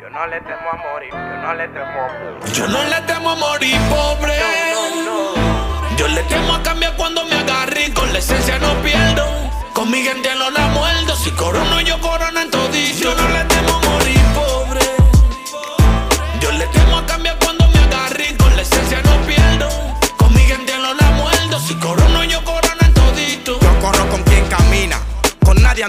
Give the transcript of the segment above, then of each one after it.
Yo no le temo a morir, yo no le temo a morir. Yo no le temo a morir pobre. Yo le temo a cambiar cuando me agarre y con la esencia no pierdo. Con mi gente no la muerdo. Si corono, yo corono en todito. Yo no le temo a morir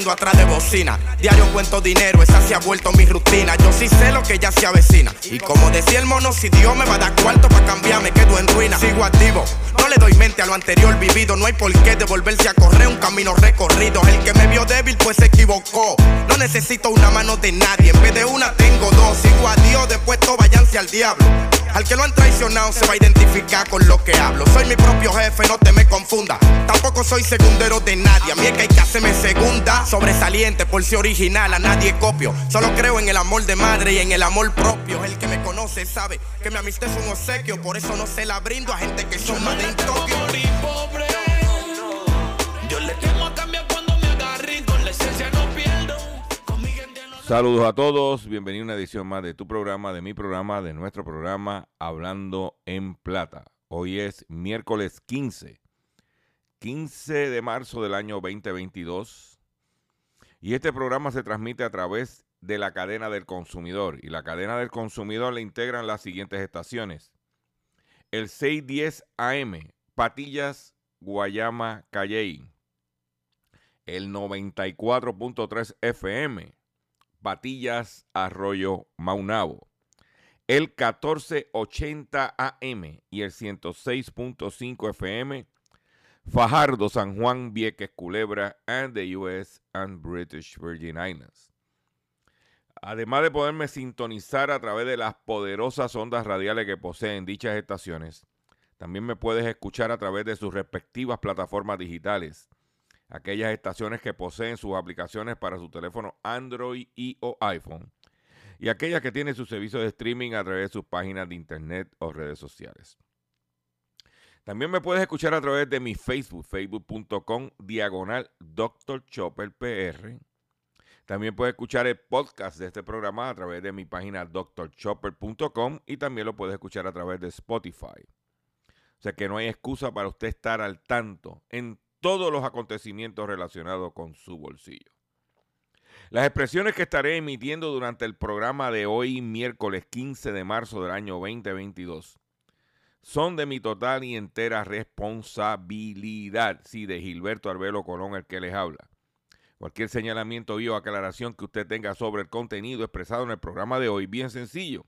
atrás de bocina. Diario cuento dinero, esa se ha vuelto mi rutina. Yo sí sé lo que ya se avecina. Y como decía el mono, si Dios me va a dar cuarto para cambiar, me quedo en ruina. Sigo activo, no le doy mente a lo anterior vivido. No hay por qué devolverse a correr un camino recorrido. El que me vio débil, pues se equivocó. No necesito una mano de nadie. En vez de una, tengo dos. Sigo a Dios, después todo váyanse al diablo. Al que lo han traicionado se va a identificar con lo que hablo. Soy mi propio jefe, no te me confunda. Tampoco soy segundero de nadie. A mí es que hay que hacerme segunda. Sobresaliente por ser original, a nadie copio. Solo creo en el amor de madre y en el amor propio. El que me conoce sabe que mi amistad es un obsequio. Por eso no se la brindo a gente que son más de pobre. Yo le temo a cambiar cuando me con la esencia no pierdo. Saludos a todos, bienvenido a una edición más de tu programa, de mi programa, de nuestro programa Hablando en Plata. Hoy es miércoles 15, 15 de marzo del año 2022 y este programa se transmite a través de la cadena del consumidor y la cadena del consumidor le integran las siguientes estaciones. El 610 AM, Patillas, Guayama, Calley. El 94.3 FM, Patillas, Arroyo, Maunabo. El 1480 AM y el 106.5 FM, Fajardo, San Juan, Vieques, Culebra, and the US and British Virgin Islands. Además de poderme sintonizar a través de las poderosas ondas radiales que poseen dichas estaciones, también me puedes escuchar a través de sus respectivas plataformas digitales. Aquellas estaciones que poseen sus aplicaciones para su teléfono Android y o iPhone. Y aquellas que tienen su servicio de streaming a través de sus páginas de internet o redes sociales. También me puedes escuchar a través de mi Facebook, facebook.com diagonal Dr. Chopper PR. También puedes escuchar el podcast de este programa a través de mi página drchopper.com y también lo puedes escuchar a través de Spotify. O sea que no hay excusa para usted estar al tanto en todos los acontecimientos relacionados con su bolsillo. Las expresiones que estaré emitiendo durante el programa de hoy, miércoles 15 de marzo del año 2022, son de mi total y entera responsabilidad. Sí, de Gilberto Arbelo Colón, el que les habla. Cualquier señalamiento o aclaración que usted tenga sobre el contenido expresado en el programa de hoy, bien sencillo.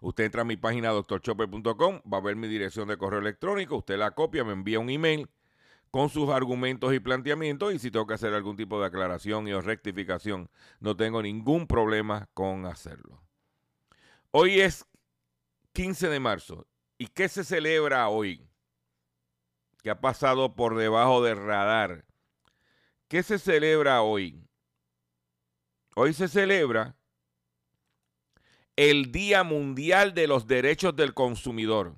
Usted entra a mi página doctorchopper.com, va a ver mi dirección de correo electrónico, usted la copia, me envía un email con sus argumentos y planteamientos y si tengo que hacer algún tipo de aclaración y o rectificación, no tengo ningún problema con hacerlo. Hoy es 15 de marzo. ¿Y qué se celebra hoy? Que ha pasado por debajo del radar. ¿Qué se celebra hoy? Hoy se celebra el Día Mundial de los Derechos del Consumidor.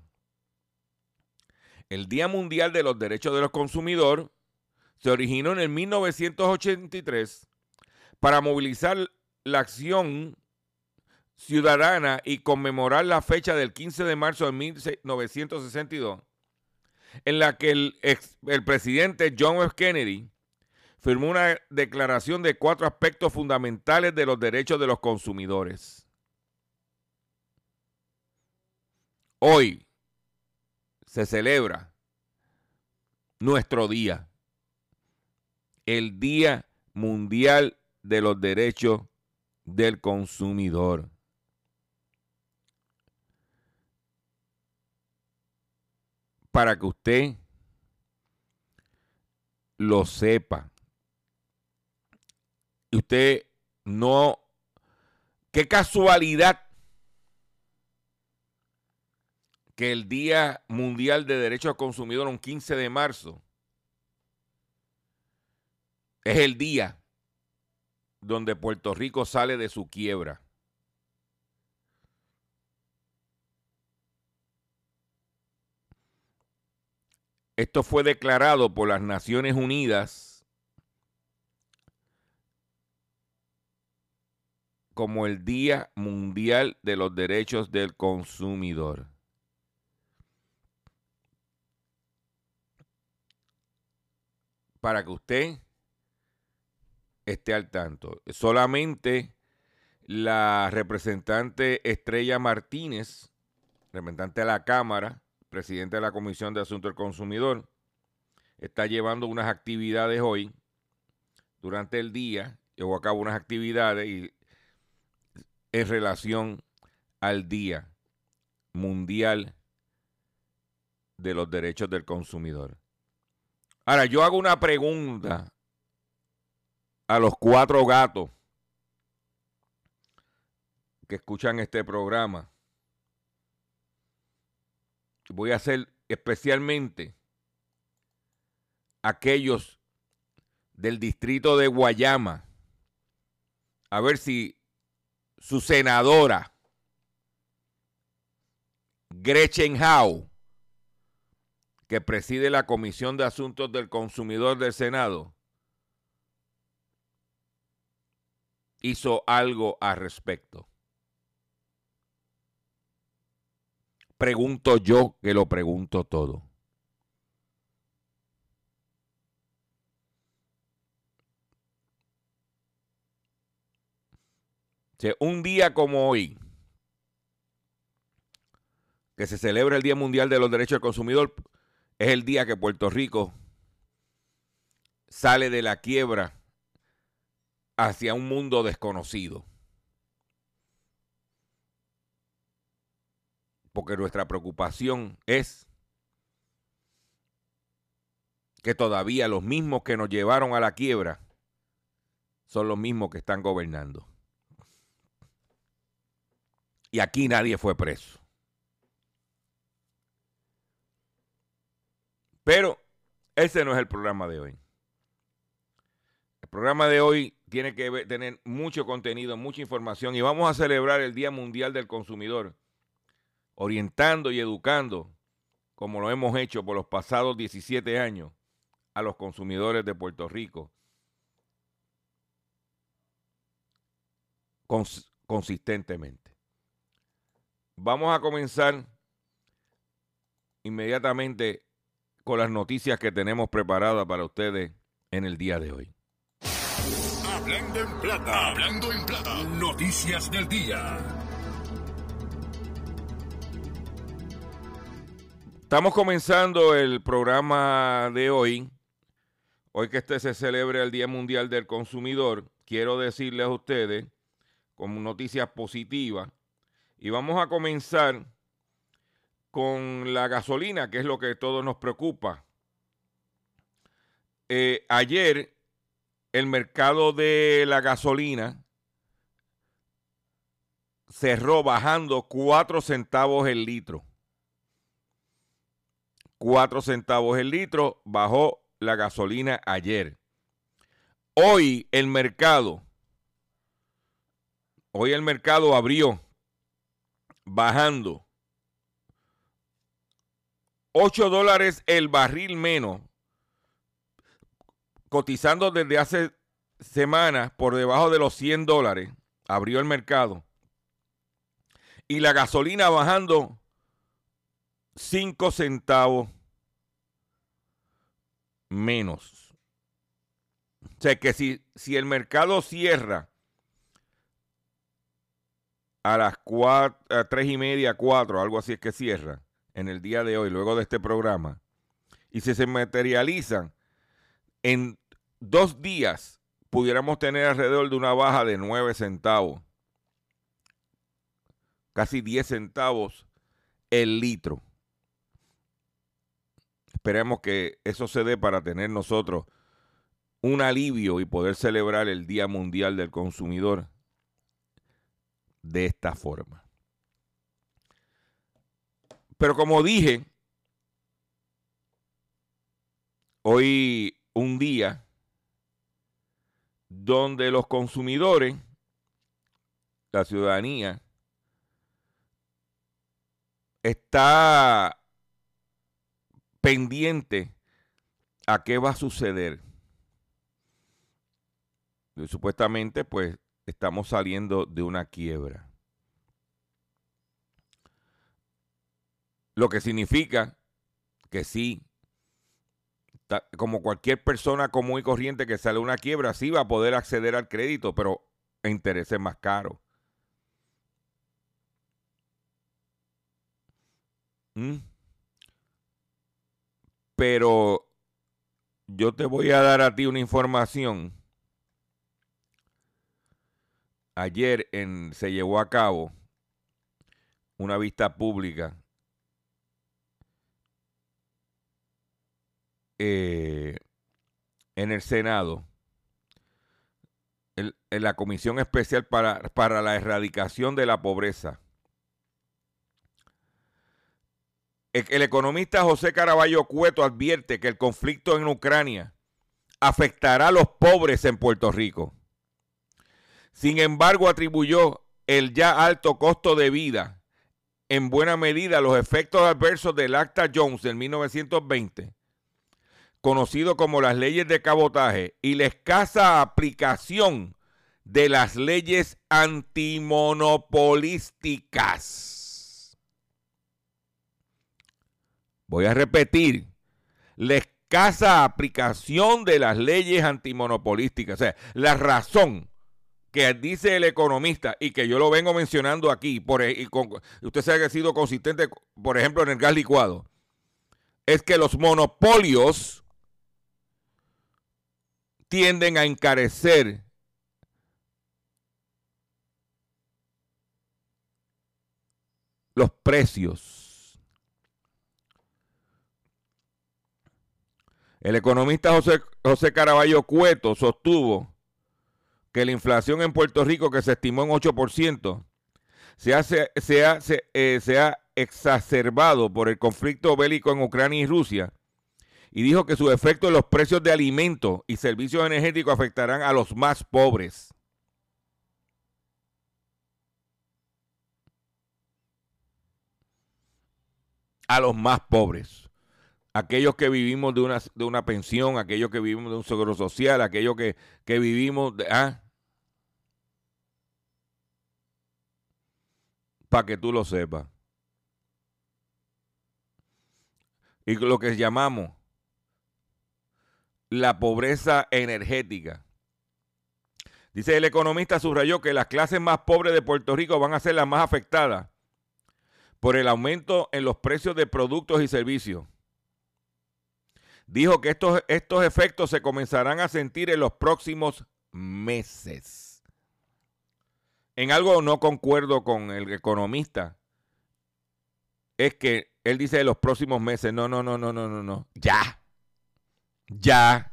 El Día Mundial de los Derechos de los Consumidores se originó en el 1983 para movilizar la acción ciudadana y conmemorar la fecha del 15 de marzo de 1962, en la que el, el presidente John F. Kennedy firmó una declaración de cuatro aspectos fundamentales de los derechos de los consumidores. Hoy se celebra nuestro día, el Día Mundial de los Derechos del Consumidor. Para que usted lo sepa. Y usted no, qué casualidad que el Día Mundial de Derechos al Consumidor, un 15 de marzo, es el día donde Puerto Rico sale de su quiebra. Esto fue declarado por las Naciones Unidas como el Día Mundial de los Derechos del Consumidor. Para que usted esté al tanto. Solamente la representante Estrella Martínez, representante de la Cámara, presidente de la Comisión de Asuntos del Consumidor, está llevando unas actividades hoy, durante el día, llevó a cabo unas actividades en relación al Día Mundial de los Derechos del Consumidor. Ahora, yo hago una pregunta a los cuatro gatos que escuchan este programa voy a hacer especialmente aquellos del distrito de Guayama, a ver si su senadora, Gretchen Howe, que preside la Comisión de Asuntos del Consumidor del Senado, hizo algo al respecto. Pregunto yo que lo pregunto todo. un día como hoy, que se celebra el Día Mundial de los Derechos del Consumidor, es el día que Puerto Rico sale de la quiebra hacia un mundo desconocido. Porque nuestra preocupación es que todavía los mismos que nos llevaron a la quiebra son los mismos que están gobernando. Y aquí nadie fue preso. Pero ese no es el programa de hoy. El programa de hoy tiene que tener mucho contenido, mucha información y vamos a celebrar el Día Mundial del Consumidor orientando y educando, como lo hemos hecho por los pasados 17 años, a los consumidores de Puerto Rico consistentemente. Vamos a comenzar inmediatamente con las noticias que tenemos preparadas para ustedes en el día de hoy. Hablando en plata, hablando en plata, noticias del día. Estamos comenzando el programa de hoy. Hoy que este se celebra el Día Mundial del Consumidor, quiero decirles a ustedes como noticias positivas y vamos a comenzar con la gasolina, que es lo que todos nos preocupa. Eh, ayer el mercado de la gasolina cerró bajando 4 centavos el litro. 4 centavos el litro, bajó la gasolina ayer. Hoy el mercado, hoy el mercado abrió bajando 8 dólares el barril menos, cotizando desde hace semanas por debajo de los 100 dólares, abrió el mercado. Y la gasolina bajando 5 centavos menos. O sea que si, si el mercado cierra a las cuatro, tres y media, cuatro, algo así es que cierra en el día de hoy, luego de este programa, y si se materializan en dos días, pudiéramos tener alrededor de una baja de nueve centavos, casi diez centavos el litro. Esperemos que eso se dé para tener nosotros un alivio y poder celebrar el Día Mundial del Consumidor de esta forma. Pero como dije, hoy un día donde los consumidores, la ciudadanía, está pendiente a qué va a suceder. Y supuestamente, pues, estamos saliendo de una quiebra. Lo que significa que sí, como cualquier persona común y corriente que sale de una quiebra, sí va a poder acceder al crédito, pero a intereses más caros. ¿Mm? Pero yo te voy a dar a ti una información. Ayer se llevó a cabo una vista pública eh, en el Senado, en, la Comisión Especial para, para la Erradicación de la Pobreza. El, economista José Caraballo Cueto advierte que el conflicto en Ucrania afectará a los pobres en Puerto Rico. Sin embargo, atribuyó el ya alto costo de vida en buena medida los efectos adversos del Acta Jones del 1920, conocido como las leyes de cabotaje, y la escasa aplicación de las leyes antimonopolísticas. Voy a repetir, la escasa aplicación de las leyes antimonopolísticas. O sea, la razón que dice el economista y que yo lo vengo mencionando aquí, por, e, usted sabe que ha sido consistente, por ejemplo, en el gas licuado, es que los monopolios tienden a encarecer los precios El economista José, José Caraballo Cueto sostuvo que la inflación en Puerto Rico, que se estimó en 8%, se, hace, se, ha, eh, se ha exacerbado por el conflicto bélico en Ucrania y Rusia y dijo que su efecto en los precios de alimentos y servicios energéticos afectarán a los más pobres. A los más pobres aquellos que vivimos de una, de una pensión, aquellos que vivimos de un seguro social, aquellos que, vivimos de... ¿ah? Para que tú lo sepas. Y lo que llamamos la pobreza energética. Dice el economista subrayó que las clases más pobres de Puerto Rico van a ser las más afectadas por el aumento en los precios de productos y servicios dijo que estos, estos efectos se comenzarán a sentir en los próximos meses. En algo no concuerdo con el economista. Es que él dice de los próximos meses. No, no, no, no, no, no, no. Ya. Ya.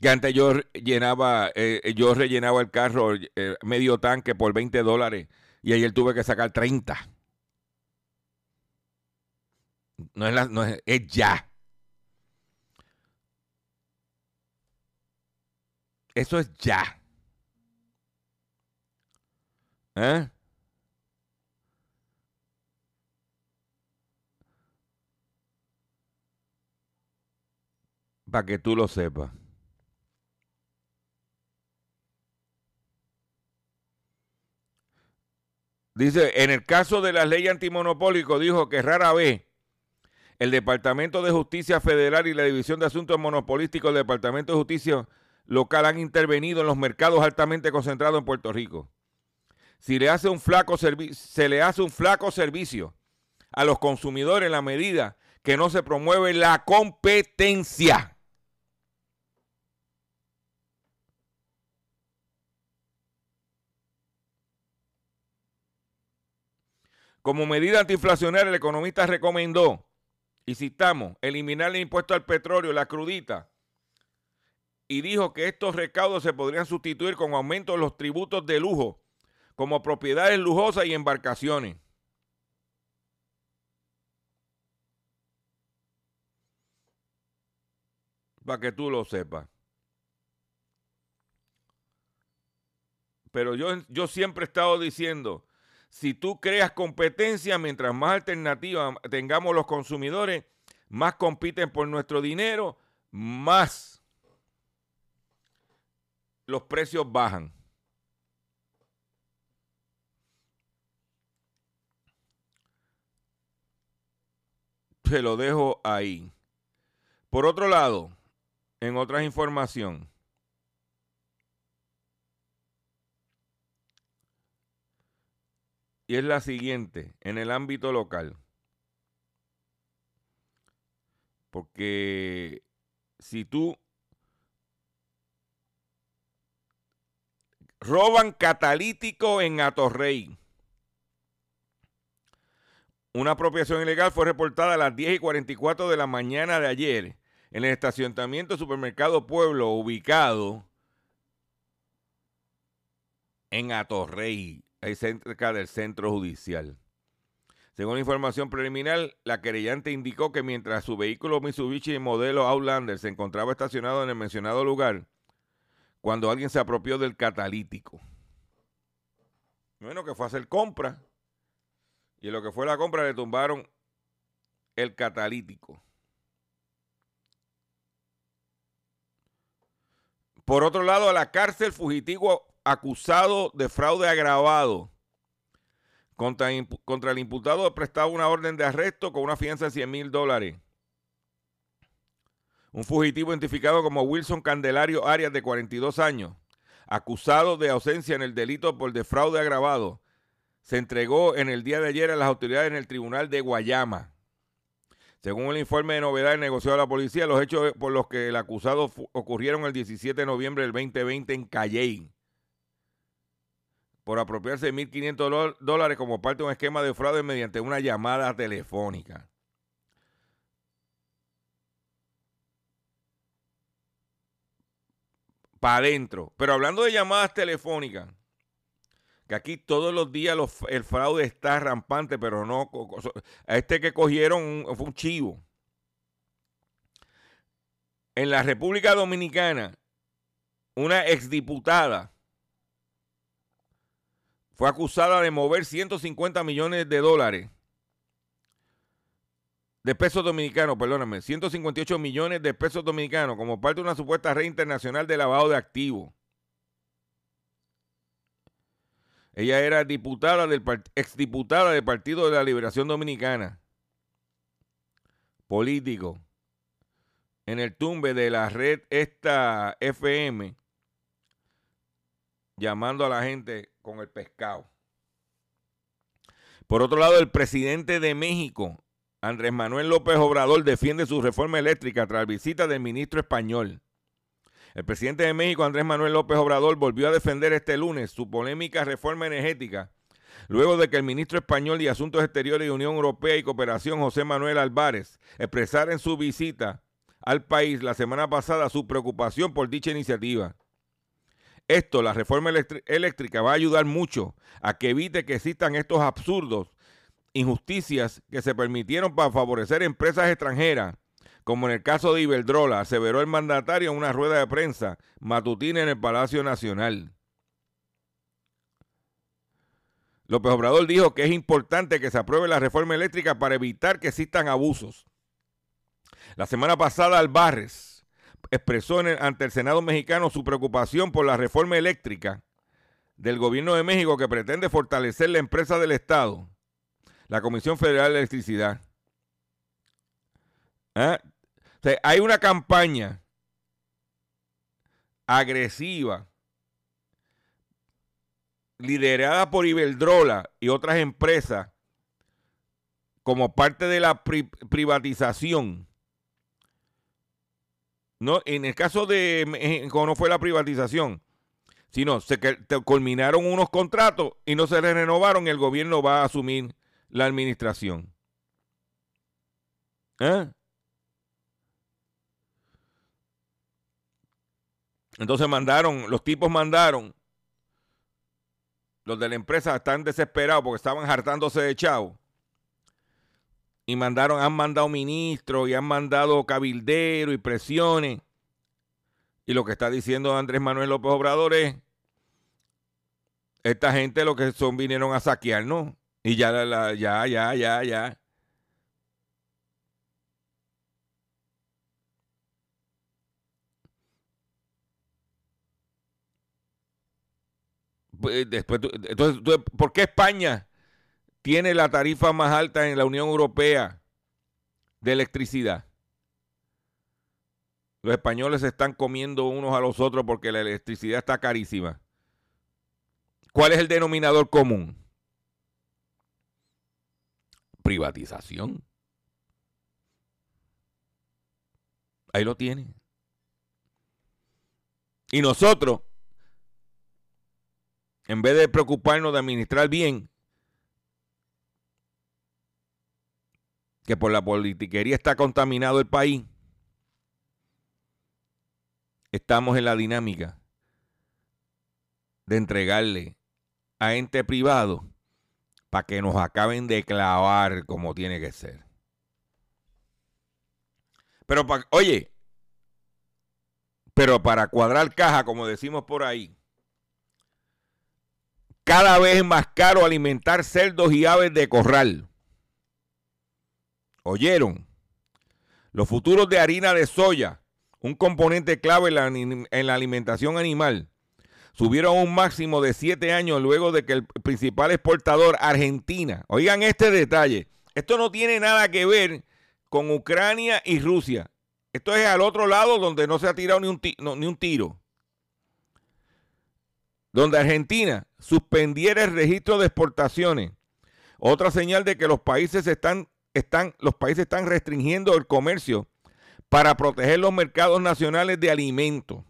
Que antes yo llenaba, eh, yo rellenaba el carro eh, medio tanque por 20 dólares y ayer tuve que sacar 30. No es, la, no es, es ya. Eso es ya. ¿Eh? Para que tú lo sepas. Dice, en el caso de la ley antimonopólico, dijo que rara vez el Departamento de Justicia Federal y la División de Asuntos Monopolísticos del Departamento de Justicia Local han intervenido en los mercados altamente concentrados en Puerto Rico. Si le hace un flaco se le hace un flaco servicio a los consumidores en la medida que no se promueve la competencia. Como medida antiinflacionaria, el economista recomendó, y citamos, eliminar el impuesto al petróleo, la crudita, y dijo que estos recaudos se podrían sustituir con aumento de los tributos de lujo, como propiedades lujosas y embarcaciones. Para que tú lo sepas. Pero yo, yo siempre he estado diciendo, si tú creas competencia, mientras más alternativas tengamos los consumidores, más compiten por nuestro dinero, más los precios bajan. Te lo dejo ahí. Por otro lado, en otras información, y es la siguiente, en el ámbito local. Porque si tú roban catalítico en Atorrey. Una apropiación ilegal fue reportada a las 10 y 44 de la mañana de ayer en el estacionamiento Supermercado Pueblo ubicado en Atorrey, cerca del centro judicial. Según información preliminar, la querellante indicó que mientras su vehículo Mitsubishi modelo Outlander se encontraba estacionado en el mencionado lugar, cuando alguien se apropió del catalítico. Bueno, que fue a hacer compra. Y lo que fue la compra le tumbaron el catalítico. Por otro lado, a la cárcel fugitivo acusado de fraude agravado. Contra, contra el imputado prestaba una orden de arresto con una fianza de 100 mil dólares. Un fugitivo identificado como Wilson Candelario Arias, de 42 años, acusado de ausencia en el delito por defraude agravado, se entregó en el día de ayer a las autoridades en el tribunal de Guayama. Según el informe de novedades negociado a la policía, los hechos por los que el acusado ocurrieron el 17 de noviembre del 2020 en Calley por apropiarse de 1.500 dólares como parte de un esquema de fraude mediante una llamada telefónica. para adentro. Pero hablando de llamadas telefónicas, que aquí todos los días el fraude está rampante, pero no. A este que cogieron fue un chivo. En la República Dominicana, una exdiputada fue acusada de mover 150 millones de dólares de pesos dominicanos, perdóname, 158 millones de pesos dominicanos como parte de una supuesta red internacional de lavado de activos. Ella era diputada del exdiputada del Partido de la Liberación Dominicana. Político. En el tumbe de la red esta FM llamando a la gente con el pescado. Por otro lado, el presidente de México Andrés Manuel López Obrador defiende su reforma eléctrica tras visita del ministro español. El presidente de México, Andrés Manuel López Obrador, volvió a defender este lunes su polémica reforma energética, luego de que el ministro español de Asuntos Exteriores y Unión Europea y Cooperación, José Manuel Álvarez, expresara en su visita al país la semana pasada su preocupación por dicha iniciativa. Esto, la reforma eléctrica, va a ayudar mucho a que evite que existan estos absurdos injusticias que se permitieron para favorecer empresas extranjeras, como en el caso de Iberdrola, aseveró el mandatario en una rueda de prensa matutina en el Palacio Nacional. López Obrador dijo que es importante que se apruebe la reforma eléctrica para evitar que existan abusos. La semana pasada, Albarres expresó ante el Senado mexicano su preocupación por la reforma eléctrica del gobierno de México que pretende fortalecer la empresa del Estado la Comisión Federal de Electricidad. ¿Ah? hay una campaña agresiva liderada por Iberdrola y otras empresas como parte de la privatización. No, en el caso de México no fue la privatización, sino se culminaron unos contratos y no se les renovaron, el gobierno va a asumir la administración. ¿Eh? Entonces mandaron, los tipos mandaron, los de la empresa están desesperados porque estaban hartándose de chavo. Y mandaron, han mandado ministros y han mandado cabilderos y presiones. Y lo que está diciendo Andrés Manuel López Obrador es, esta gente lo que son vinieron a saquearnos. Y ya, ya, ya, ya, ya. Pues, después, entonces, ¿por qué España tiene la tarifa más alta en la Unión Europea de electricidad? Los españoles se están comiendo unos a los otros porque la electricidad está carísima. ¿Cuál es el denominador común? Privatización. Ahí lo tienen. Y nosotros en vez de preocuparnos de administrar bien, que por la politiquería está contaminado el país, estamos en la dinámica de entregarle a ente privado para que nos acaben de clavar como tiene que ser. Pero, oye, pero para cuadrar caja, como decimos por ahí, cada vez es más caro alimentar cerdos y aves de corral. ¿Oyeron? Los futuros de harina de soya, un componente clave en la, alimentación animal, subieron a un máximo de siete años luego de que el principal exportador, Argentina, oigan este detalle, esto no tiene nada que ver con Ucrania y Rusia. Esto es al otro lado donde no se ha tirado ni un, ni un tiro donde Argentina suspendiera el registro de exportaciones. Otra señal de que los países están, están, los países están restringiendo el comercio para proteger los mercados nacionales de alimentos.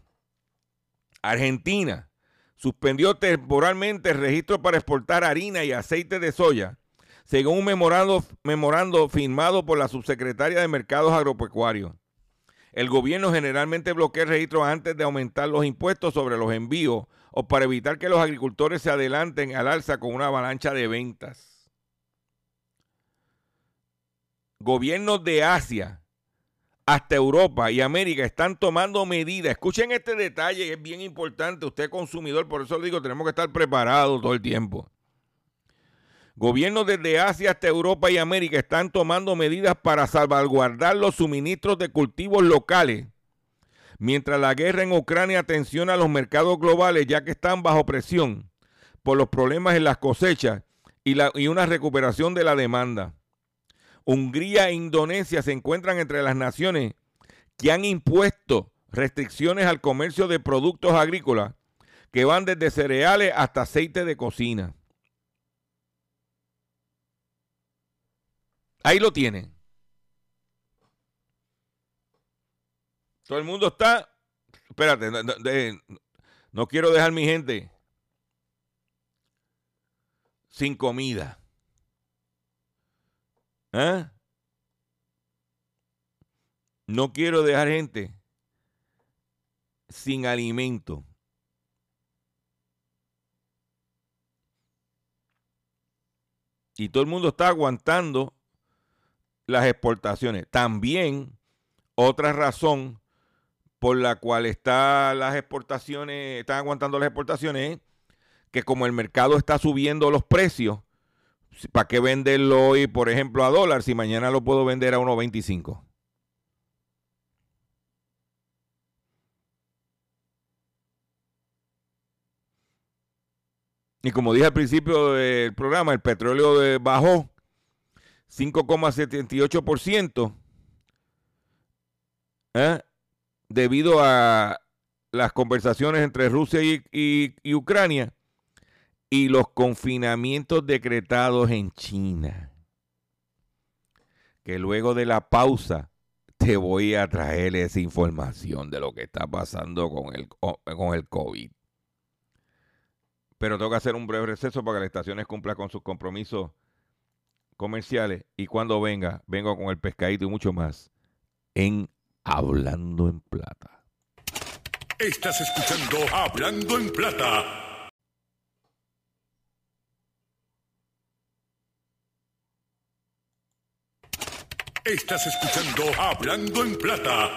Argentina suspendió temporalmente el registro para exportar harina y aceite de soya, según un memorando, memorando firmado por la subsecretaria de Mercados Agropecuarios. El gobierno generalmente bloquea el registro antes de aumentar los impuestos sobre los envíos o para evitar que los agricultores se adelanten al alza con una avalancha de ventas. Gobiernos de Asia, hasta Europa y América están tomando medidas. Escuchen este detalle, es bien importante. Usted consumidor, por eso le digo, tenemos que estar preparados todo el tiempo. Gobiernos desde Asia hasta Europa y América están tomando medidas para salvaguardar los suministros de cultivos locales mientras la guerra en Ucrania tensiona los mercados globales ya que están bajo presión por los problemas en las cosechas y, y una recuperación de la demanda. Hungría e Indonesia se encuentran entre las naciones que han impuesto restricciones al comercio de productos agrícolas que van desde cereales hasta aceite de cocina. Ahí lo tienen. Todo el mundo está. Espérate, no, quiero dejar mi gente sin comida. ¿Eh? No quiero dejar gente sin alimento. Y todo el mundo está aguantando las exportaciones. También otra razón por la cual está las exportaciones, están aguantando las exportaciones, que como el mercado está subiendo los precios, ¿para qué venderlo hoy, por ejemplo, a dólar si mañana lo puedo vender a 1.25? Y como dije al principio del programa, el petróleo bajó 5,78%. ¿eh? debido a las conversaciones entre Rusia y, Ucrania y los confinamientos decretados en China. Que luego de la pausa te voy a traer esa información de lo que está pasando con el, con el COVID. Pero tengo que hacer un breve receso para que las estaciones cumplan con sus compromisos comerciales y cuando venga, vengo con el pescadito y mucho más en Hablando en Plata. Estás escuchando Hablando en Plata. Estás escuchando Hablando en Plata.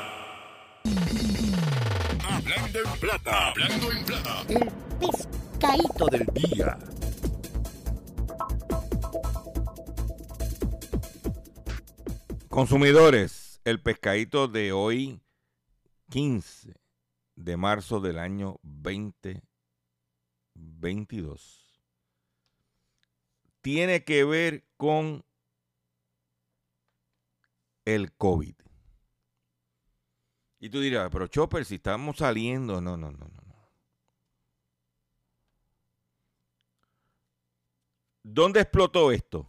Hablando en Plata. Hablando en Plata. El pescadito del día. Consumidores, el pescadito de hoy, 15 de marzo del año 2022, tiene que ver con el COVID. Y tú dirás, pero Chopper, si estamos saliendo, no, no, no, no. ¿Dónde explotó esto?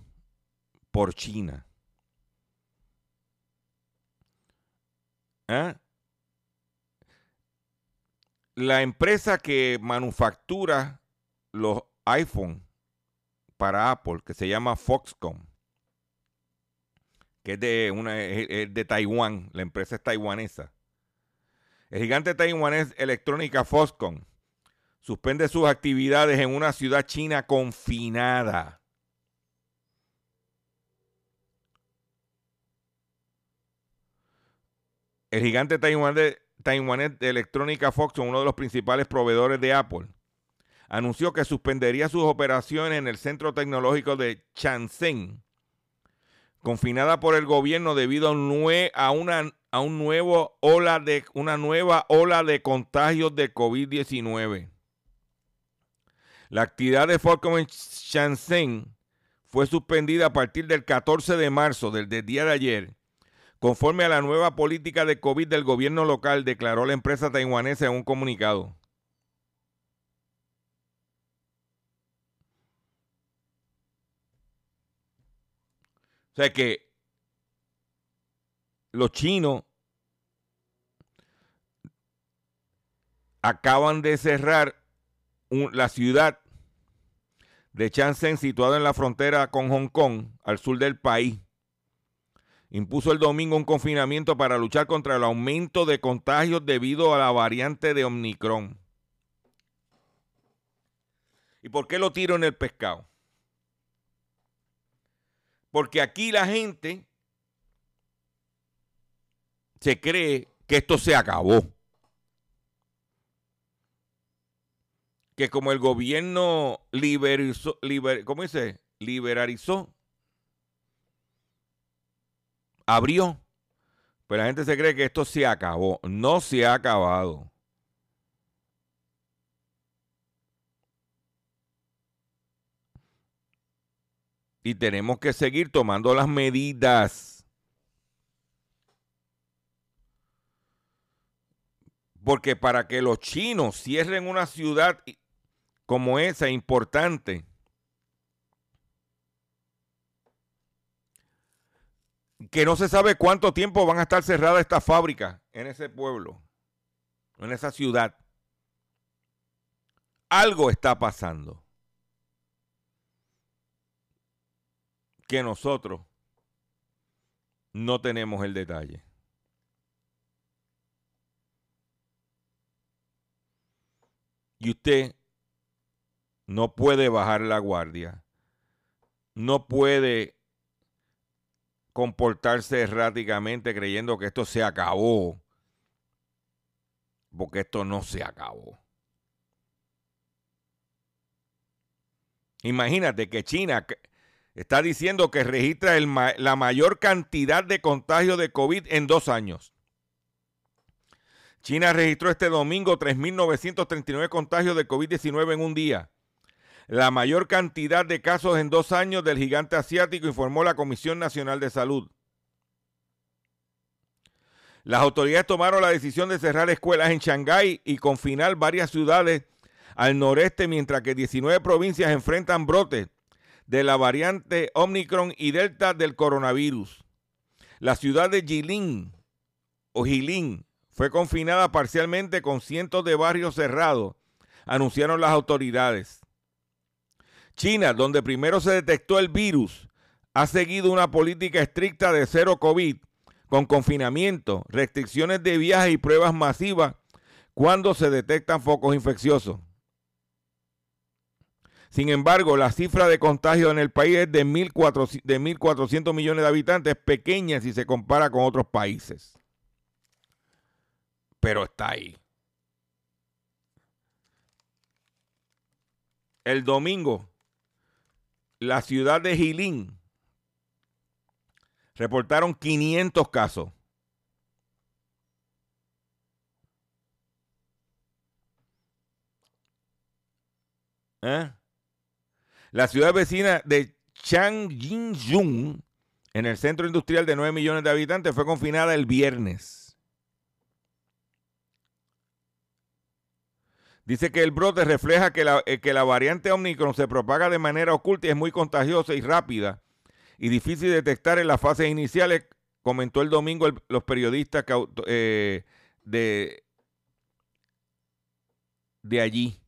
Por China. ¿Ah? La empresa que manufactura los iPhone para Apple, que se llama Foxconn, que es de, una, es de Taiwán, la empresa es taiwanesa. El gigante taiwanés Electrónica Foxconn suspende sus actividades en una ciudad china confinada. El gigante taiwanés de electrónica Foxconn, uno de los principales proveedores de Apple, anunció que suspendería sus operaciones en el centro tecnológico de Shenzhen, confinada por el gobierno debido a, una, a un nuevo ola de, una nueva ola de contagios de COVID-19. La actividad de Foxconn en Shenzhen fue suspendida a partir del 14 de marzo, del, del día de ayer, conforme a la nueva política de COVID del gobierno local, declaró la empresa taiwanesa en un comunicado. O sea que los chinos acaban de cerrar la ciudad de Shenzhen, situada en la frontera con Hong Kong, al sur del país. Impuso el domingo un confinamiento para luchar contra el aumento de contagios debido a la variante de Omicron. ¿Y por qué lo tiro en el pescado? Porque aquí la gente se cree que esto se acabó. Que como el gobierno liberalizó, ¿cómo dice? Liberalizó, abrió. Pero la gente se cree que esto se acabó. No se ha acabado. Y tenemos que seguir tomando las medidas. Porque para que los chinos cierren una ciudad como esa importante, que no se sabe cuánto tiempo van a estar cerradas estas fábricas en ese pueblo, en esa ciudad. Algo está pasando. Que nosotros no tenemos el detalle. Y usted no puede bajar la guardia, no puede comportarse erráticamente creyendo que esto se acabó, porque esto no se acabó. Imagínate que China está diciendo que registra la mayor cantidad de contagios de COVID en dos años. China registró este domingo 3.939 contagios de COVID-19 en un día. La mayor cantidad de casos en dos años del gigante asiático, informó la Comisión Nacional de Salud. Las autoridades tomaron la decisión de cerrar escuelas en Shanghái y confinar varias ciudades al noreste, mientras que 19 provincias enfrentan brotes de la variante Omicron y Delta del coronavirus. La ciudad de Jilin o Jilin fue confinada parcialmente con cientos de barrios cerrados, anunciaron las autoridades. China, donde primero se detectó el virus, ha seguido una política estricta de cero COVID, con confinamiento, restricciones de viaje y pruebas masivas cuando se detectan focos infecciosos. Sin embargo, la cifra de contagios en el país es de 1.400 millones de habitantes, pequeña si se compara con otros países. Pero está ahí. El domingo, la ciudad de Jilín reportaron 500 casos. ¿Eh? La ciudad vecina de Changjin en el centro industrial de 9 millones de habitantes, fue confinada el viernes. Dice que el brote refleja que la, eh, que la variante Omicron se propaga de manera oculta y es muy contagiosa y rápida y difícil de detectar en las fases iniciales, comentó el domingo los periodistas eh, de, de allí.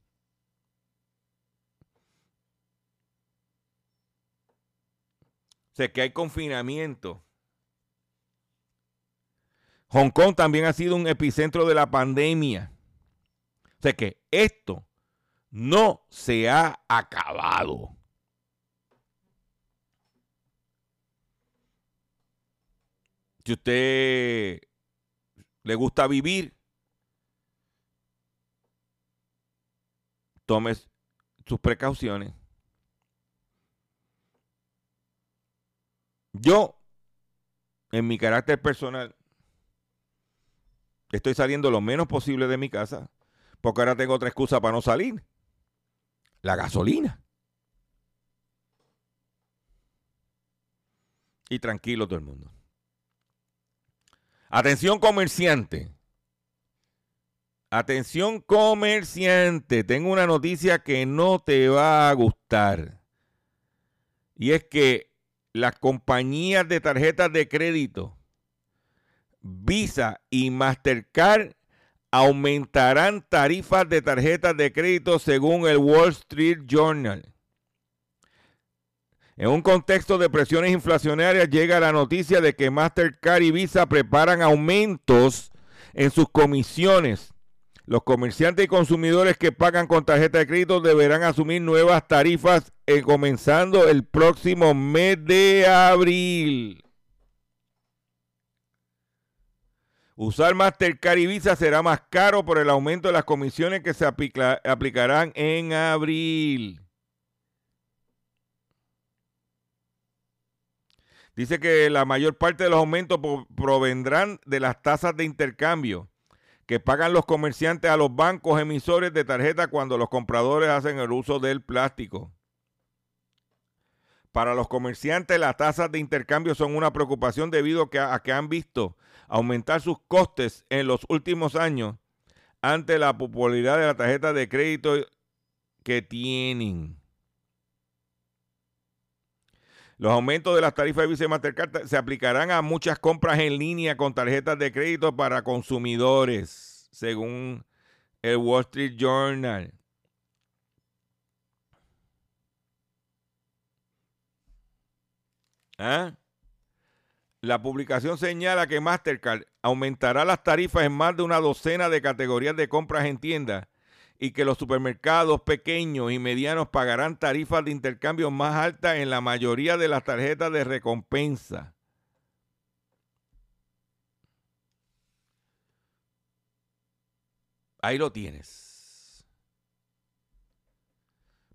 Sé que hay confinamiento. Hong Kong también ha sido un epicentro de la pandemia. O sea que esto no se ha acabado. Si usted le gusta vivir, tome sus precauciones. Yo, en mi carácter personal, estoy saliendo lo menos posible de mi casa, porque ahora tengo otra excusa para no salir. La gasolina. Y tranquilo todo el mundo. Atención comerciante. Atención comerciante. Tengo una noticia que no te va a gustar. Y es que las compañías de tarjetas de crédito, Visa y Mastercard aumentarán tarifas de tarjetas de crédito según el Wall Street Journal. En un contexto de presiones inflacionarias llega la noticia de que Mastercard y Visa preparan aumentos en sus comisiones los comerciantes y consumidores que pagan con tarjeta de crédito deberán asumir nuevas tarifas eh, comenzando el próximo mes de abril. Usar Mastercard y Visa será más caro por el aumento de las comisiones que se aplicarán en abril. Dice que la mayor parte de los aumentos provendrán de las tasas de intercambio que pagan los comerciantes a los bancos emisores de tarjeta cuando los compradores hacen el uso del plástico. Para los comerciantes las tasas de intercambio son una preocupación debido a que han visto aumentar sus costes en los últimos años ante la popularidad de la tarjeta de crédito que tienen. Los aumentos de las tarifas de Visa y Mastercard se aplicarán a muchas compras en línea con tarjetas de crédito para consumidores, según el Wall Street Journal. ¿Ah? La publicación señala que Mastercard aumentará las tarifas en más de una docena de categorías de compras en tiendas y que los supermercados pequeños y medianos pagarán tarifas de intercambio más altas en la mayoría de las tarjetas de recompensa. Ahí lo tienes.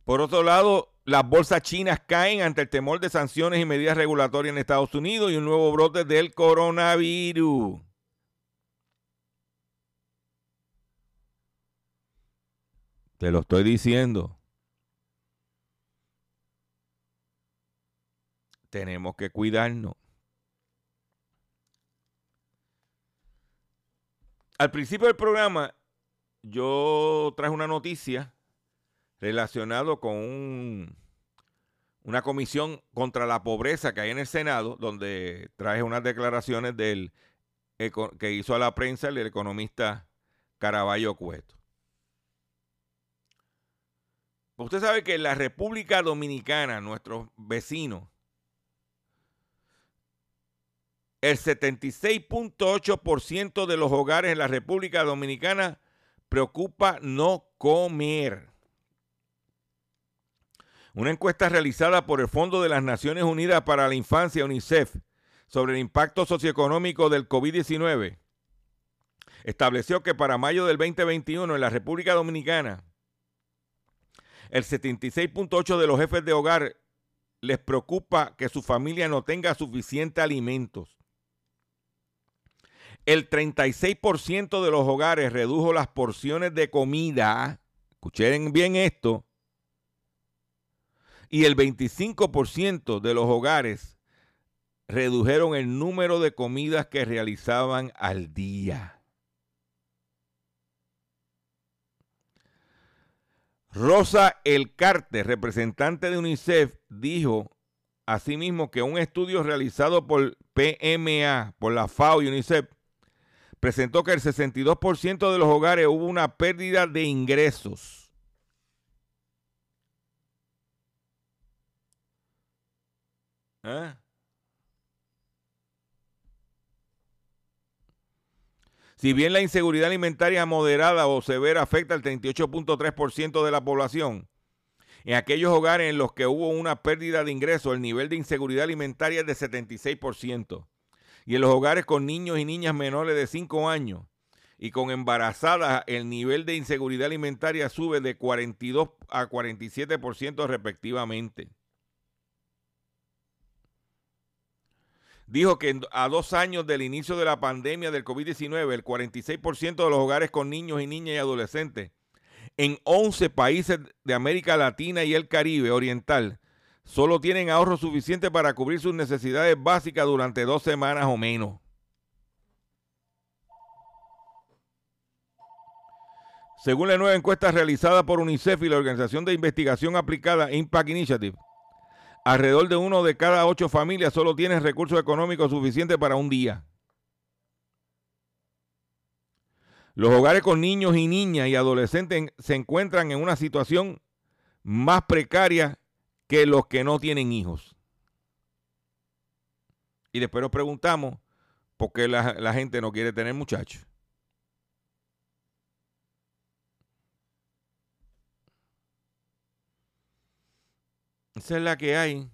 Por otro lado, las bolsas chinas caen ante el temor de sanciones y medidas regulatorias en Estados Unidos y un nuevo brote del coronavirus. Te lo estoy diciendo. Tenemos que cuidarnos. Al principio del programa, yo traje una noticia relacionada con una comisión contra la pobreza que hay en el Senado, donde traje unas declaraciones del, que hizo a la prensa el economista Caraballo Cueto. Usted sabe que en la República Dominicana, nuestros vecinos, el 76.8% de los hogares en la República Dominicana preocupa no comer. Una encuesta realizada por el Fondo de las Naciones Unidas para la Infancia, UNICEF, sobre el impacto socioeconómico del COVID-19, estableció que para mayo del 2021 en la República Dominicana, el 76.8% de los jefes de hogar les preocupa que su familia no tenga suficientes alimentos. El 36% de los hogares redujo las porciones de comida. Escuchen bien esto. Y el 25% de los hogares redujeron el número de comidas que realizaban al día. Rosa Elcarte, representante de UNICEF, dijo asimismo que un estudio realizado por PMA, por la FAO y UNICEF, presentó que el 62% de los hogares hubo una pérdida de ingresos. ¿Eh? Si bien la inseguridad alimentaria moderada o severa afecta al 38.3% de la población, en aquellos hogares en los que hubo una pérdida de ingresos, el nivel de inseguridad alimentaria es de 76%. Y en los hogares con niños y niñas menores de 5 años y con embarazadas, el nivel de inseguridad alimentaria sube de 42 a 47% respectivamente. Dijo que a dos años del inicio de la pandemia del COVID-19, el 46% de los hogares con niños y niñas y adolescentes en 11 países de América Latina y el Caribe Oriental solo tienen ahorro suficiente para cubrir sus necesidades básicas durante dos semanas o menos. Según la nueva encuesta realizada por UNICEF y la Organización de Investigación Aplicada Impact Initiative, alrededor de uno de cada ocho familias solo tiene recursos económicos suficientes para un día. Los hogares con niños y niñas y adolescentes se encuentran en una situación más precaria que los que no tienen hijos. Y después nos preguntamos por qué la, la gente no quiere tener muchachos. Esa es la que hay.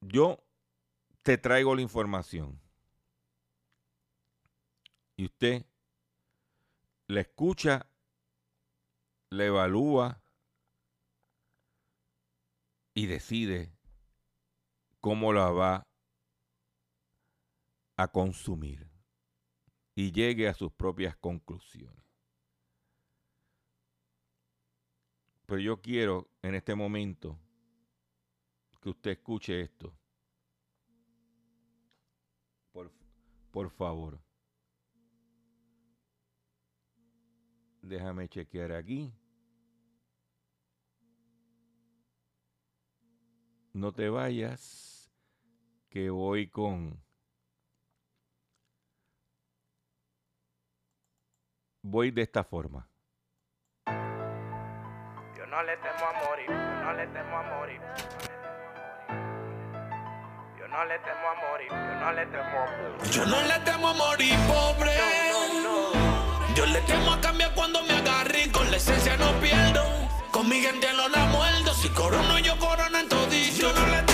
Yo te traigo la información. Y usted la escucha, la evalúa y decide cómo la va a consumir y llegue a sus propias conclusiones. Pero yo quiero en este momento que usted escuche esto. Por, favor. Déjame chequear aquí. No te vayas, que voy con... Voy de esta forma no le temo a morir, yo no le temo a morir. Yo no le temo a morir, yo no le temo a morir. Yo no le temo a morir, pobre. Yo le temo a cambiar cuando me agarre con la esencia no pierdo. Con mi gente no la muerdo, si corono yo corono en todito. Yo no le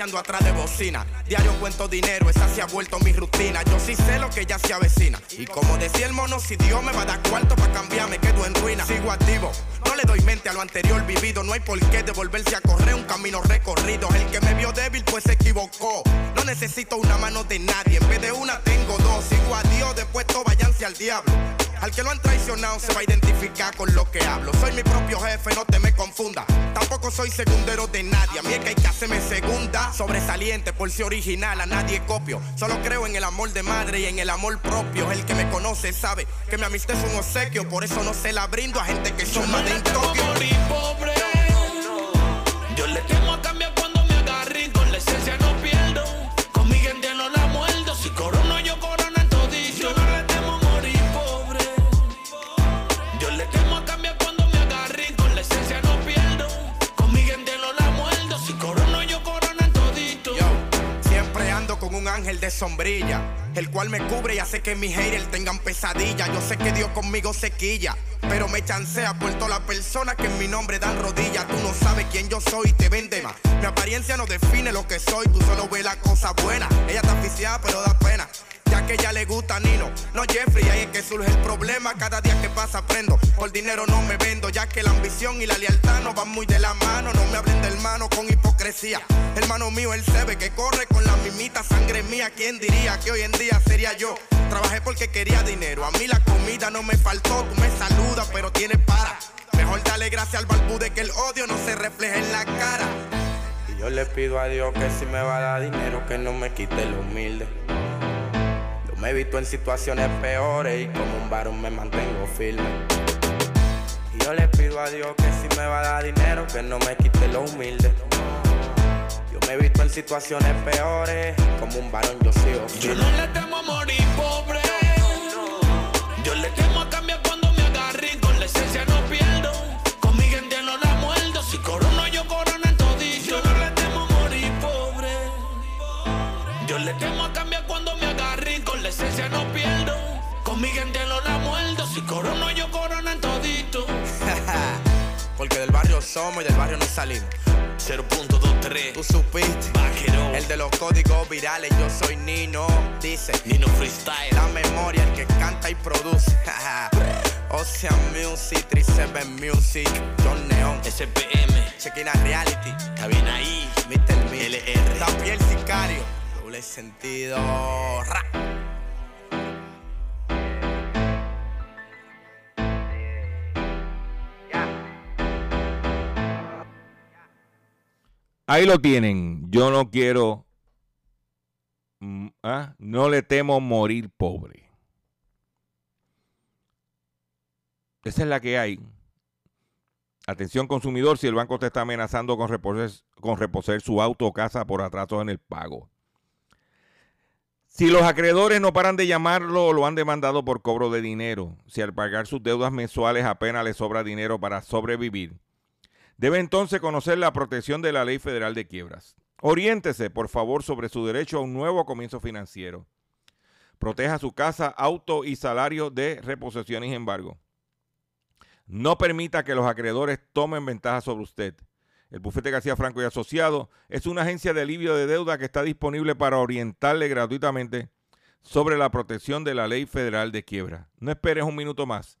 atrás de bocina. Diario cuento dinero, esa se ha vuelto mi rutina. Yo sí sé lo que ya se avecina. Y como decía el mono, si Dios me va a dar cuarto para cambiar, me quedo en ruina. Sigo activo, no le doy mente a lo anterior vivido. No hay por qué devolverse a correr un camino recorrido. El que me vio débil, pues se equivocó. No necesito una mano de nadie, en vez de una tengo dos. Sigo a Dios, después todo váyanse al diablo. Al que lo han traicionado se va a identificar con lo que hablo. Soy mi propio jefe, no te me confunda. Tampoco soy segundero de nadie. A mí es que hay que hacerme segunda. Sobresaliente por si original, a nadie copio. Solo creo en el amor de madre y en el amor propio. El que me conoce sabe que mi amistad es un obsequio. Por eso no se la brindo a gente que son más de Tokio. El cual me cubre y hace que mis haters tengan pesadilla. Yo sé que Dios conmigo se quilla, pero me chancea por toda la persona que en mi nombre dan rodillas. Tú no sabes quién yo soy y te vende más. Mi apariencia no define lo que soy, tú solo ves la cosa buena. Ella está aficiada, pero da pena ya que ella le gusta Nino, no Jeffrey, ahí es que surge el problema, cada día que pasa aprendo, por dinero no me vendo, ya que la ambición y la lealtad no van muy de la mano, no me hablen hermano con hipocresía, hermano mío, él se ve que corre con la mimita. Sangre mía, ¿quién diría que hoy en día sería yo? Trabajé porque quería dinero, a mí la comida no me faltó, tú me saludas pero tienes para, mejor dale gracias al balbude que el odio no se refleje en la cara. Y yo le pido a Dios que si me va a dar dinero, que no me quite lo humilde. Me he visto en situaciones peores y como un varón me mantengo firme. Y yo le pido a Dios que si me va a dar dinero, que no me quite lo humilde. Yo me he visto en situaciones peores, como un varón yo sigo firme. Yo no le temo a morir pobre. Mi gente no la muerdo. Si corono yo corono en todito. Porque del barrio somos y del barrio no salimos. 0.23. Tú supiste. Vaquero. El de los códigos virales, yo soy Nino. Dice. Nino Freestyle. La memoria, el que canta y produce. Ocean Music, 37 Music, John Neon, SPM. Chequina Reality, Está bien ahí. Mr. Mill, LR. También sicario, doble sentido. Ra. Ahí lo tienen. Yo no quiero. mm, ah, No le temo morir pobre. Esa es la que hay. Atención consumidor, si el banco te está amenazando con reposer, con reposer su auto o casa por atraso en el pago. Si los acreedores no paran de llamarlo o lo han demandado por cobro de dinero, si al pagar sus deudas mensuales apenas le sobra dinero para sobrevivir, debe entonces conocer la protección de la Ley Federal de Quiebras. Oriéntese, por favor, sobre su derecho a un nuevo comienzo financiero. Proteja su casa, auto y salario de reposición y embargo. No permita que los acreedores tomen ventaja sobre usted. El bufete García Franco y Asociado es una agencia de alivio de deuda que está disponible para orientarle gratuitamente sobre la protección de la ley federal de quiebra. No esperes un minuto más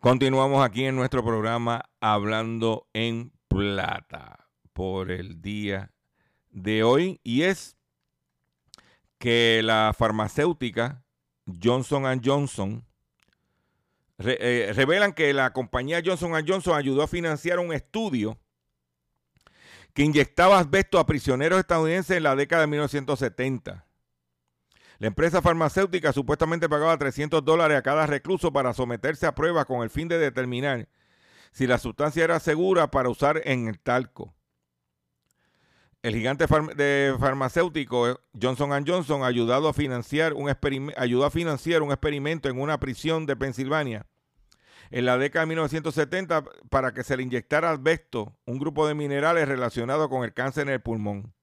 Continuamos aquí en nuestro programa Hablando en Plata por el día de hoy y es que la farmacéutica Johnson Johnson eh, revelan que la compañía Johnson Johnson ayudó a financiar un estudio que inyectaba asbesto a prisioneros estadounidenses en la década de 1970. La empresa farmacéutica supuestamente pagaba 300 dólares a cada recluso para someterse a pruebas con el fin de determinar si la sustancia era segura para usar en el talco. El gigante de farmacéutico eh, Johnson Johnson a financiar un ayudó a financiar un experimento en una prisión de Pensilvania en la década de 1970 para que se le inyectara asbesto, un grupo de minerales relacionado con el cáncer en el pulmón.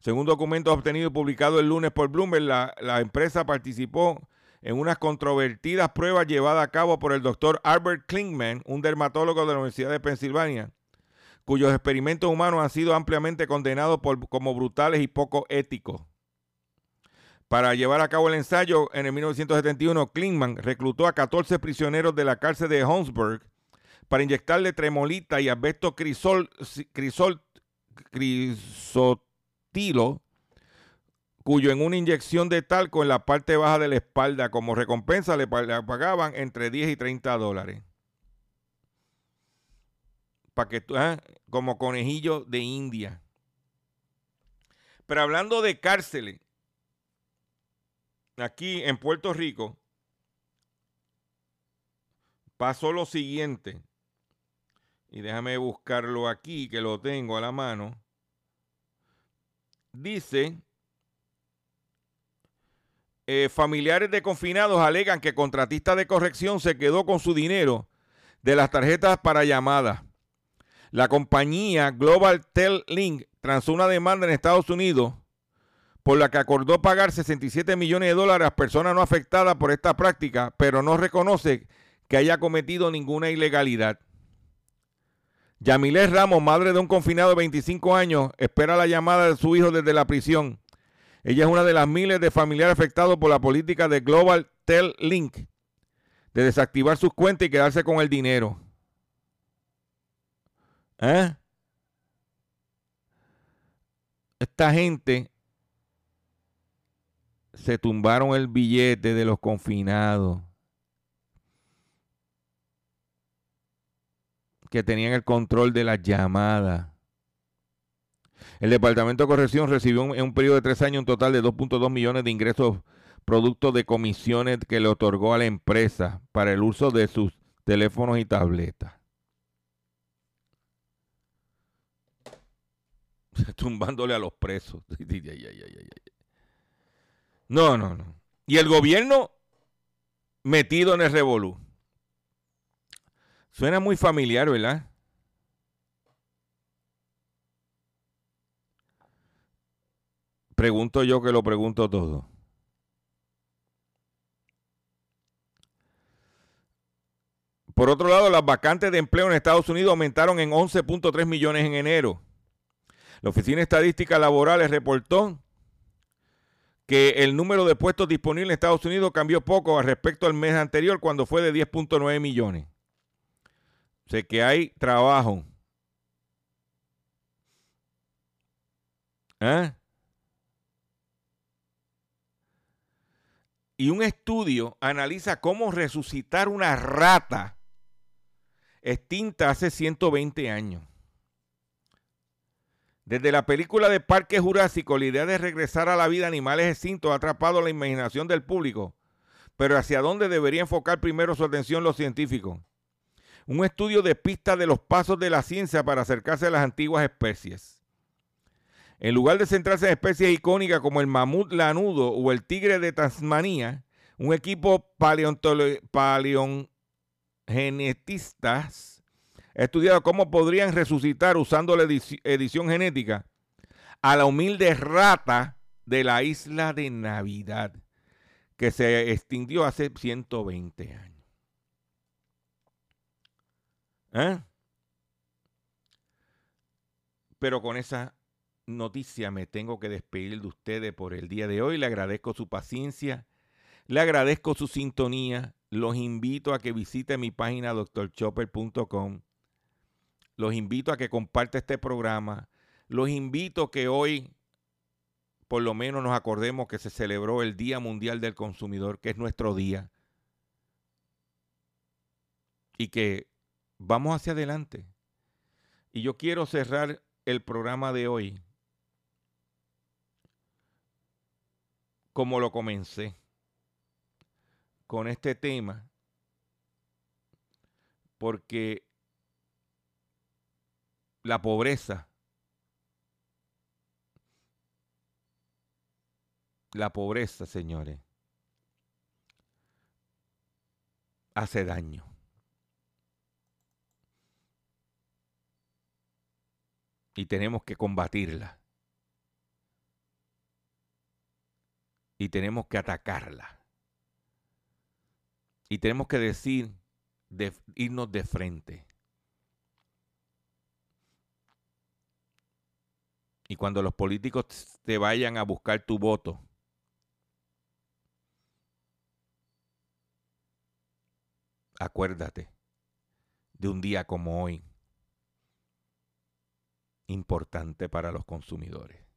Según documentos obtenidos y publicados el lunes por Bloomberg, la, empresa participó en unas controvertidas pruebas llevadas a cabo por el doctor Albert Klingman, un dermatólogo de la Universidad de Pensilvania, cuyos experimentos humanos han sido ampliamente condenados por- como brutales y poco éticos. Para llevar a cabo el ensayo, en el 1971, Klingman reclutó a 14 prisioneros de la cárcel de Holmesburg para inyectarle tremolita y asbesto crisol, crisol, cuyo en una inyección de talco en la parte baja de la espalda como recompensa le, pagaban entre 10 y 30 dólares. Para que ¿eh? como conejillo de India. Pero hablando de cárceles, aquí en Puerto Rico pasó lo siguiente. Y déjame buscarlo aquí, que lo tengo a la mano. Dice, eh, familiares de confinados alegan que contratista de corrección se quedó con su dinero de las tarjetas para llamadas. La compañía Global Tel Link transó una demanda en Estados Unidos por la que acordó pagar 67 millones de dólares a personas no afectadas por esta práctica, pero no reconoce que haya cometido ninguna ilegalidad. Yamilés Ramos, madre de un confinado de 25 años, espera la llamada de su hijo desde la prisión. Ella es una de las miles de familiares afectados por la política de Global Tel Link de desactivar sus cuentas y quedarse con el dinero. ¿Eh? Esta gente se tumbaron el billete de los confinados. Que tenían el control de las llamadas. El Departamento de Corrección recibió en un periodo de tres años un total de 2.2 millones de ingresos producto de comisiones que le otorgó a la empresa para el uso de sus teléfonos y tabletas. Tumbándole a los presos. No, no, no. Y el gobierno metido en el revolú. Suena muy familiar, ¿verdad? Pregunto yo que lo pregunto todo. Por otro lado, las vacantes de empleo en Estados Unidos aumentaron en 11.3 millones en enero. La Oficina de Estadísticas Laborales reportó que el número de puestos disponibles en Estados Unidos cambió poco respecto al mes anterior cuando fue de 10.9 millones. Sé que hay trabajo. ¿Eh? Y un estudio analiza cómo resucitar una rata extinta hace 120 años. Desde la película de Parque Jurásico, la idea de regresar a la vida animales extintos ha atrapado la imaginación del público. Pero ¿hacia dónde debería enfocar primero su atención los científicos? Un estudio de pista de los pasos de la ciencia para acercarse a las antiguas especies. En lugar de centrarse en especies icónicas como el mamut lanudo o el tigre de Tasmania, un equipo paleongenetistas ha estudiado cómo podrían resucitar usando la edición genética a la humilde rata de la isla de Navidad, que se extinguió hace 120 años. ¿Eh? Pero con esa noticia me tengo que despedir de ustedes por el día de hoy. Le agradezco su paciencia, le agradezco su sintonía. Los invito a que visite mi página doctorchopper.com. Los invito a que comparte este programa. Los invito a que hoy por lo menos nos acordemos que se celebró el Día Mundial del Consumidor, que es nuestro día. Y que vamos hacia adelante. Y yo quiero cerrar el programa de hoy como lo comencé, con este tema, porque la pobreza, la pobreza, señores, hace daño. Y tenemos que combatirla. Y tenemos que atacarla. Y tenemos que decir, de, irnos de frente. Y cuando los políticos te vayan a buscar tu voto, acuérdate de un día como hoy importante para los consumidores.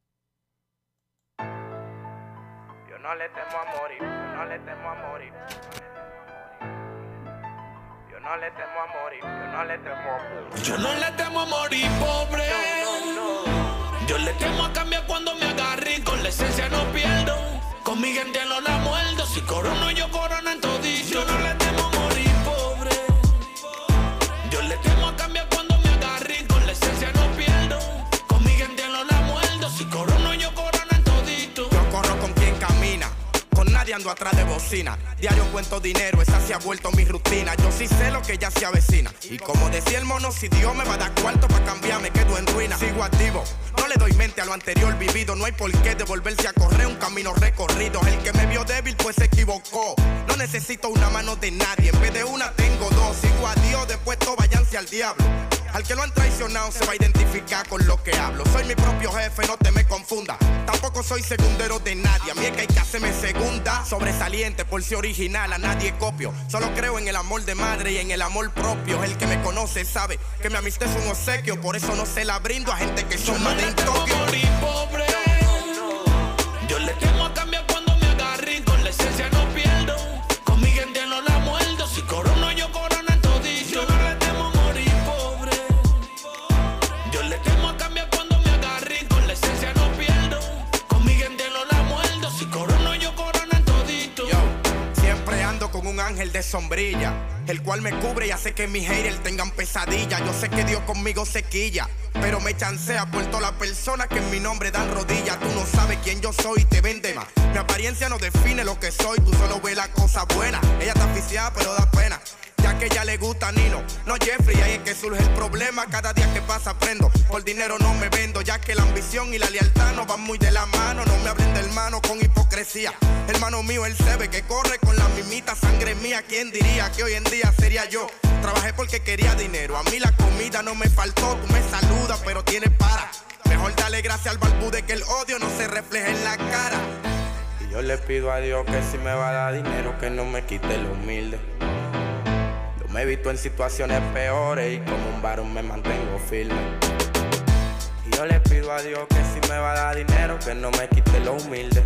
no le temo a morir, yo no le temo a morir. Yo no le temo a morir, yo no le temo a morir. Yo no le temo a morir pobre. Yo le temo a cambiar cuando me agarre y con la esencia no pierdo. Con mi gente no la muerdo. Si corono, yo corono en todito. Yo no le temo nadie ando atrás de bocina. Diario cuento dinero, esa se ha vuelto mi rutina. Yo sí sé lo que ya se avecina. Y como decía el mono, si Dios me va a dar cuarto para cambiar, me quedo en ruina. Sigo activo, no le doy mente a lo anterior vivido. No hay por qué devolverse a correr un camino recorrido. El que me vio débil, pues se equivocó. No necesito una mano de nadie. En vez de una, tengo dos. Sigo a Dios, después todo váyanse al diablo. Al que lo han traicionado se va a identificar con lo que hablo. Soy mi propio jefe, no te me confunda. Tampoco soy segundero de nadie. A mí es que hay que hacerme segunda. Sobresaliente por si original, a nadie copio. Solo creo en el amor de madre y en el amor propio. El que me conoce sabe que mi amistad es un obsequio. Por eso no se la brindo a gente que son más de Tokio. pobre. El cual me cubre y hace que mis haters tengan pesadilla. Yo sé que Dios conmigo se quilla, pero me chancea por todas las personas que en mi nombre dan rodillas. Tú no sabes quién yo soy y te vende más. Mi apariencia no define lo que soy, tú solo ves la cosa buena. Ella está aficiada, pero da pena. Ya que ella le gusta Nino, no Jeffrey, ahí es que surge el problema. Cada día que pasa aprendo, por dinero no me vendo, ya que la ambición y la lealtad no van muy de la mano. No me hablen de hermano con hipocresía. Hermano mío, él se ve que corre con la mimita sangre mía. ¿Quién diría que hoy en día sería yo? Trabajé porque quería dinero, a mí la comida no me faltó. Tú me saludas, pero tienes para. Mejor dale gracias al balbude que el odio no se refleje en la cara. Y yo le pido a Dios que si me va a dar dinero, que no me quite lo humilde. Yo me he visto en situaciones peores y como un varón me mantengo firme. Y yo le pido a Dios que si me va a dar dinero, que no me quite lo humilde.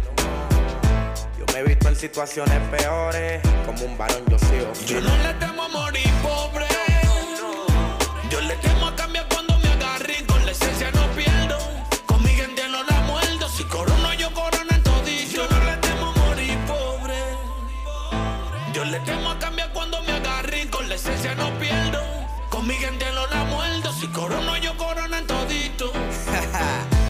Me he visto en situaciones peores, como un varón yo sigo Yo no le temo a morir pobre. Yo le temo a cambiar cuando me agarre con la esencia no pierdo. Con mi gente no la muerdo. Si corono, yo corono en todito. Yo no le temo a morir pobre. Yo le temo a cambiar cuando me agarre con la esencia no pierdo. Con mi gente no la muerdo. Si corono, yo corono en.